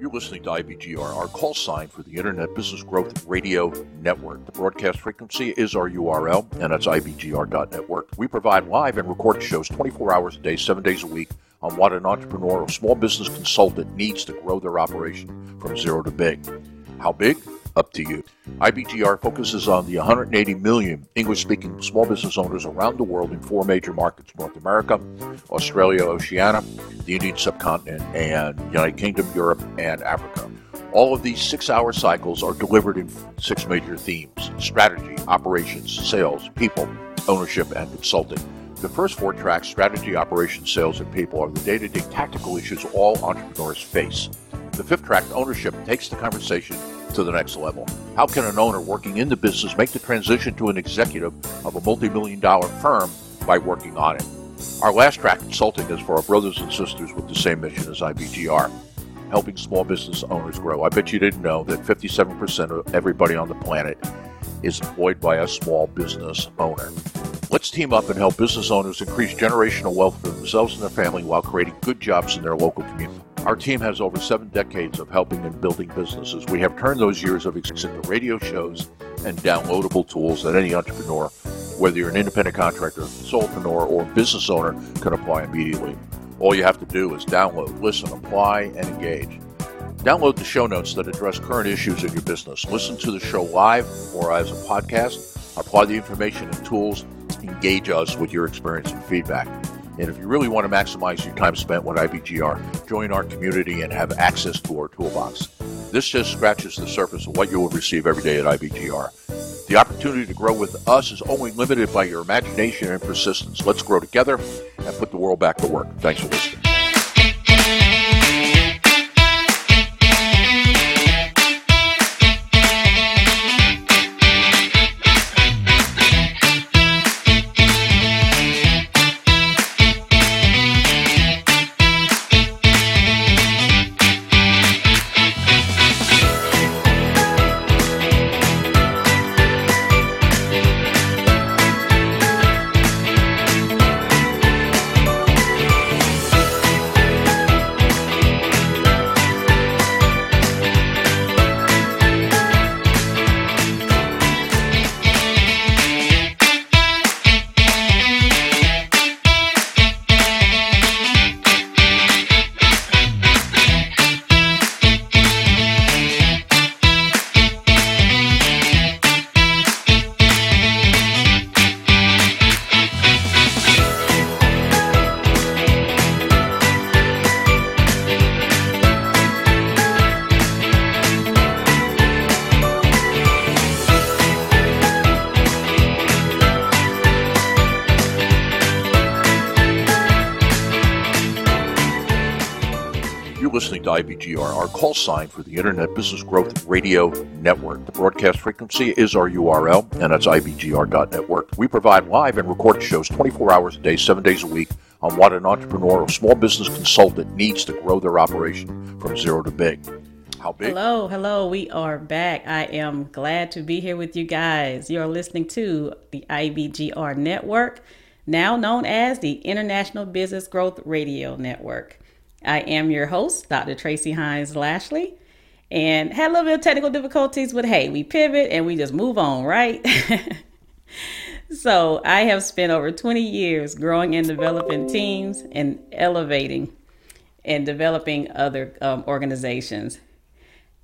You're listening to IBGR, our call sign for the Internet Business Growth Radio Network. The broadcast frequency is our URL, and that's IBGR.network. We provide live and recorded shows 24 hours a day, 7 days a week on what an entrepreneur or small business consultant needs to grow their operation from zero to big. How big? Up to you. IBGR focuses on the 180 million English speaking small business owners around the world in four major markets North America, Australia, Oceania, the Indian subcontinent, and United Kingdom, Europe, and Africa. All of these six hour cycles are delivered in six major themes strategy, operations, sales, people, ownership, and consulting. The first four tracks, strategy, operations, sales, and people, are the day to day tactical issues all entrepreneurs face. The fifth track, ownership, takes the conversation to the next level. How can an owner working in the business make the transition to an executive of a multi million dollar firm by working on it? Our last track, consulting, is for our brothers and sisters with the same mission as IBGR helping small business owners grow. I bet you didn't know that 57% of everybody on the planet is employed by a small business owner. Let's team up and help business owners increase generational wealth for themselves and their family while creating good jobs in their local community. Our team has over seven decades of helping and building businesses. We have turned those years of experience into radio shows and downloadable tools that any entrepreneur, whether you're an independent contractor, solopreneur, or business owner, can apply immediately. All you have to do is download, listen, apply, and engage. Download the show notes that address current issues in your business. Listen to the show live or as a podcast. Apply the information and tools. Engage us with your experience and feedback. And if you really want to maximize your time spent with IBGR, join our community and have access to our toolbox. This just scratches the surface of what you will receive every day at IBGR. The opportunity to grow with us is only limited by your imagination and persistence. Let's grow together and put the world back to work. Thanks for listening. Listening to IBGR, our call sign for the Internet Business Growth Radio Network. The broadcast frequency is our URL, and that's IBGR.network. We provide live and recorded shows 24 hours a day, 7 days a week on what an entrepreneur or small business consultant needs to grow their operation from zero to big. How big? Hello, hello. We are back. I am glad to be here with you guys. You're listening to the IBGR Network, now known as the International Business Growth Radio Network. I am your host, Dr. Tracy Hines Lashley, and had a little bit of technical difficulties, but hey, we pivot and we just move on, right? so, I have spent over 20 years growing and developing teams and elevating and developing other um, organizations.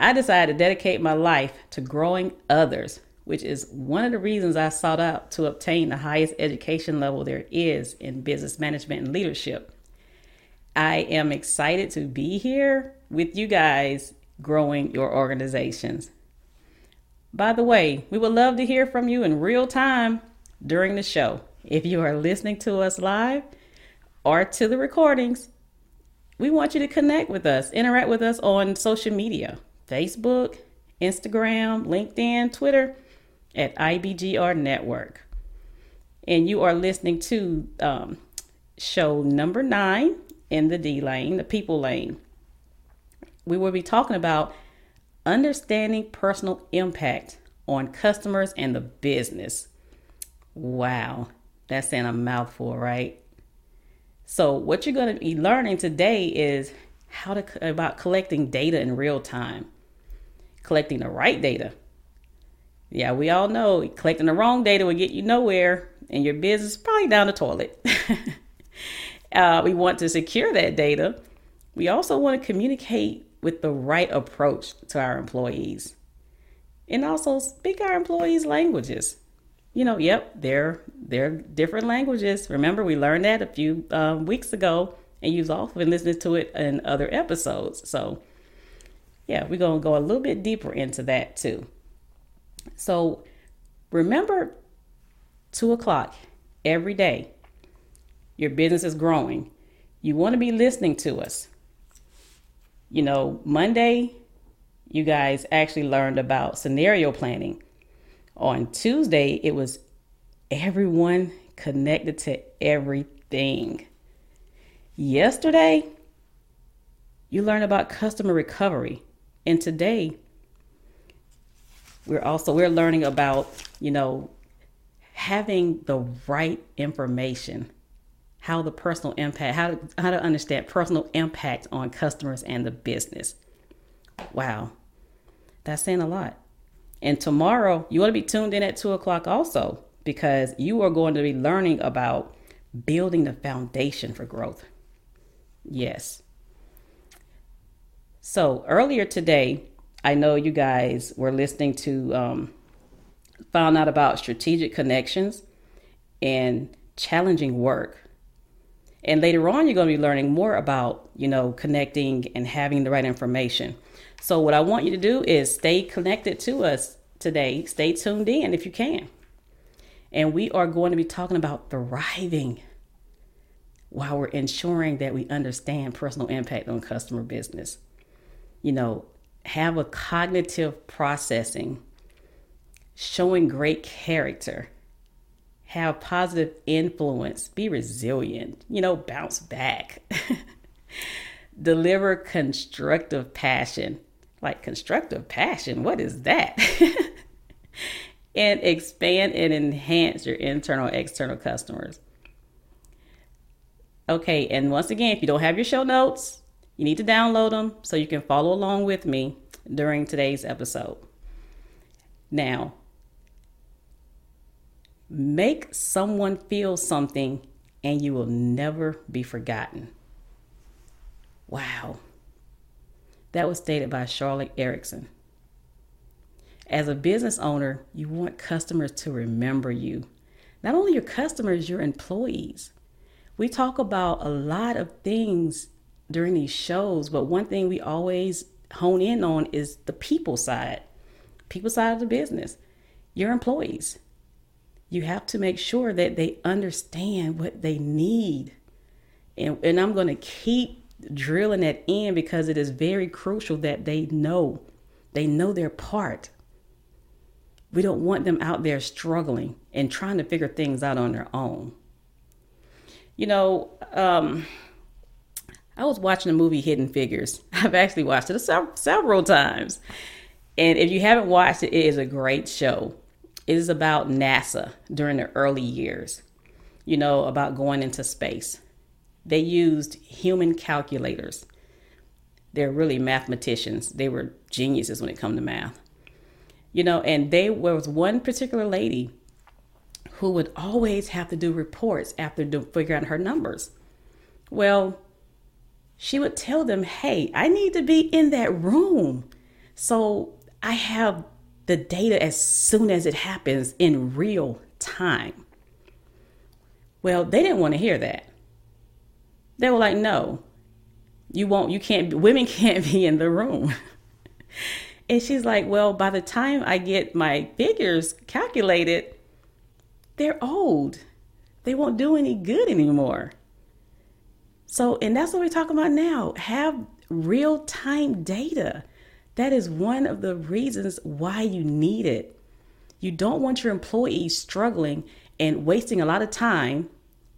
I decided to dedicate my life to growing others, which is one of the reasons I sought out to obtain the highest education level there is in business management and leadership. I am excited to be here with you guys growing your organizations. By the way, we would love to hear from you in real time during the show. If you are listening to us live or to the recordings, we want you to connect with us, interact with us on social media Facebook, Instagram, LinkedIn, Twitter at IBGR Network. And you are listening to um, show number nine in the D lane, the people lane. We will be talking about understanding personal impact on customers and the business. Wow, that's in a mouthful, right? So, what you're going to be learning today is how to about collecting data in real time, collecting the right data. Yeah, we all know collecting the wrong data will get you nowhere, and your business probably down the toilet. uh, we want to secure that data. We also want to communicate with the right approach to our employees, and also speak our employees' languages. You know, yep, they're they're different languages. Remember, we learned that a few um, weeks ago and you've also been listening to it in other episodes. So, yeah, we're going to go a little bit deeper into that too. So, remember two o'clock every day. Your business is growing. You want to be listening to us. You know, Monday, you guys actually learned about scenario planning. On Tuesday, it was everyone connected to everything. Yesterday, you learned about customer recovery. And today, we're also we're learning about, you know, having the right information, how the personal impact, how to, how to understand personal impact on customers and the business. Wow, that's saying a lot. And tomorrow, you want to be tuned in at two o'clock also, because you are going to be learning about building the foundation for growth. Yes. So earlier today, I know you guys were listening to, um, found out about strategic connections and challenging work. And later on, you're going to be learning more about, you know, connecting and having the right information. So, what I want you to do is stay connected to us today. Stay tuned in if you can. And we are going to be talking about thriving while we're ensuring that we understand personal impact on customer business. You know, have a cognitive processing, showing great character, have positive influence, be resilient, you know, bounce back, deliver constructive passion. Like constructive passion, what is that? and expand and enhance your internal external customers. Okay, and once again, if you don't have your show notes, you need to download them so you can follow along with me during today's episode. Now, make someone feel something and you will never be forgotten. Wow. That was stated by Charlotte Erickson. As a business owner, you want customers to remember you. Not only your customers, your employees we talk about a lot of things during these shows, but one thing we always hone in on is the people side, people side of the business, your employees. You have to make sure that they understand what they need. And, and I'm going to keep drilling that in because it is very crucial that they know. They know their part. We don't want them out there struggling and trying to figure things out on their own you know, um, I was watching the movie Hidden Figures. I've actually watched it several times. And if you haven't watched it, it is a great show. It is about NASA during the early years, you know, about going into space. They used human calculators. They're really mathematicians. They were geniuses when it come to math. You know, and they there was one particular lady who would always have to do reports after do, figuring out her numbers. Well, she would tell them, hey, I need to be in that room. So I have the data as soon as it happens in real time. Well, they didn't want to hear that. They were like, no, you won't, you can't, women can't be in the room. and she's like, well, by the time I get my figures calculated, they're old. They won't do any good anymore. So, and that's what we're talking about now. Have real time data. That is one of the reasons why you need it. You don't want your employees struggling and wasting a lot of time,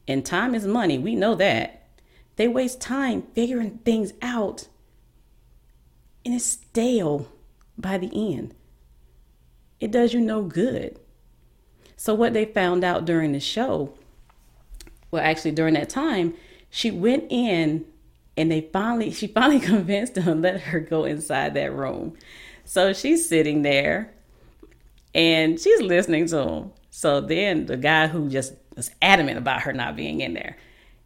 and time is money. We know that. They waste time figuring things out, and it's stale by the end. It does you no good. So, what they found out during the show, well, actually, during that time, she went in And they finally, she finally convinced him to let her go inside that room. So she's sitting there and she's listening to him. So then the guy who just was adamant about her not being in there,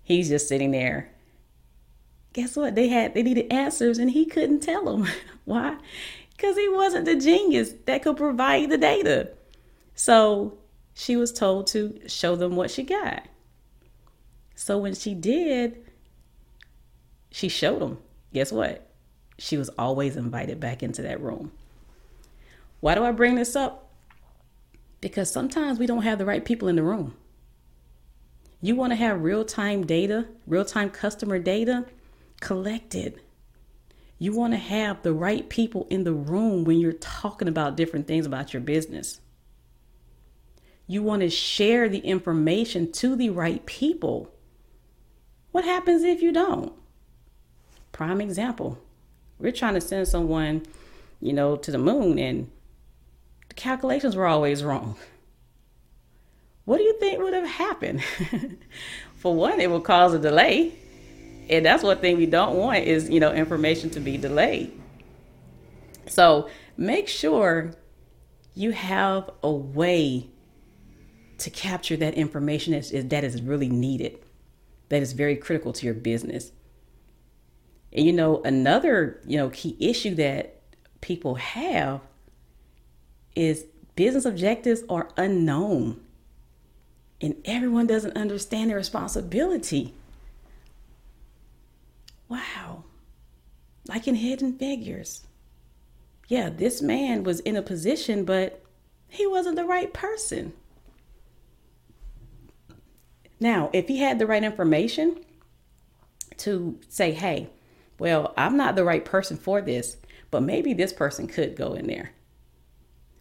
he's just sitting there. Guess what? They had they needed answers and he couldn't tell them. Why? Because he wasn't the genius that could provide the data. So she was told to show them what she got. So when she did, she showed them. Guess what? She was always invited back into that room. Why do I bring this up? Because sometimes we don't have the right people in the room. You want to have real time data, real time customer data collected. You want to have the right people in the room when you're talking about different things about your business. You want to share the information to the right people. What happens if you don't? Prime example. We're trying to send someone, you know, to the moon and the calculations were always wrong. What do you think would have happened? For one, it would cause a delay. And that's one thing we don't want is, you know, information to be delayed. So make sure you have a way to capture that information that is, really needed, that is very critical to your business. And you know, another, you know, key issue that people have is business objectives are unknown. And everyone doesn't understand their responsibility. Wow. Like in hidden figures. Yeah, this man was in a position, but he wasn't the right person. Now, if he had the right information to say, hey, well, I'm not the right person for this, but maybe this person could go in there.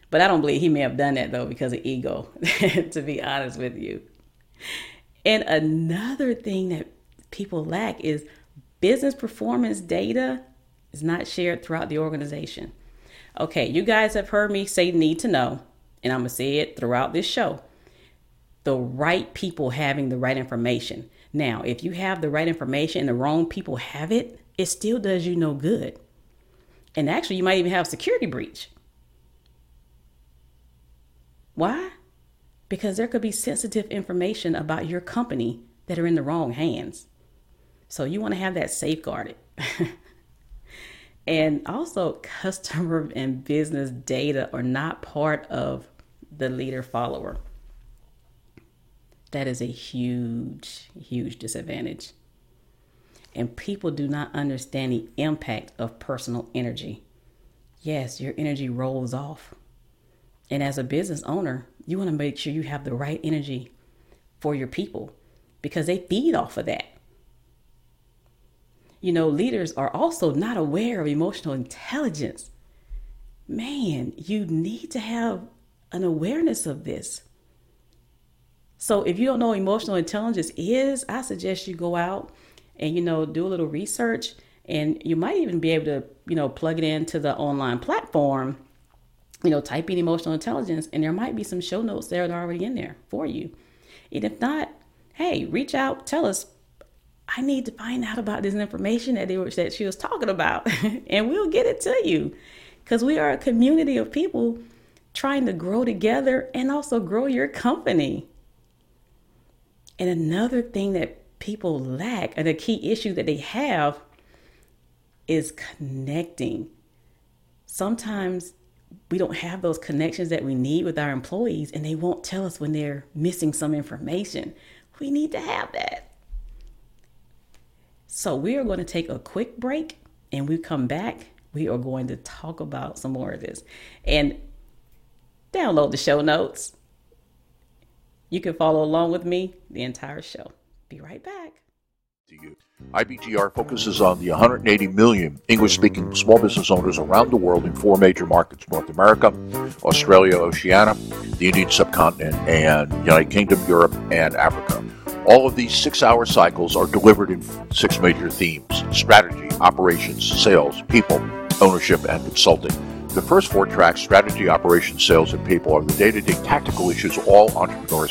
But I don't believe he may have done that though because of ego, to be honest with you. And another thing that people lack is business performance data is not shared throughout the organization. Okay, you guys have heard me say need to know, and I'm to say it throughout this show the right people having the right information. Now, if you have the right information and the wrong people have it, it still does you no good. And actually, you might even have security breach. Why? Because there could be sensitive information about your company that are in the wrong hands. So you want to have that safeguarded. and also, customer and business data are not part of the leader follower. That is a huge, huge disadvantage. And people do not understand the impact of personal energy. Yes, your energy rolls off. And as a business owner, you want to make sure you have the right energy for your people because they feed off of that. You know, leaders are also not aware of emotional intelligence. Man, you need to have an awareness of this. So if you don't know emotional intelligence is, I suggest you go out and you know do a little research and you might even be able to, you know, plug it into the online platform, you know, type in emotional intelligence and there might be some show notes there that are already in there for you. And if not, hey, reach out, tell us I need to find out about this information that they were that she was talking about and we'll get it to you. Cuz we are a community of people trying to grow together and also grow your company. And another thing that people lack, and a key issue that they have, is connecting. Sometimes we don't have those connections that we need with our employees, and they won't tell us when they're missing some information. We need to have that. So, we are going to take a quick break and we come back. We are going to talk about some more of this and download the show notes you can follow along with me the entire show. Be right back. IBGR focuses on the 180 million English speaking small business owners around the world in four major markets North America, Australia, Oceania, the Indian subcontinent, and United Kingdom, Europe, and Africa. All of these six hour cycles are delivered in six major themes strategy, operations, sales, people, ownership, and consulting. The first four tracks, strategy, operations, sales, and people, are the day to day tactical issues all entrepreneurs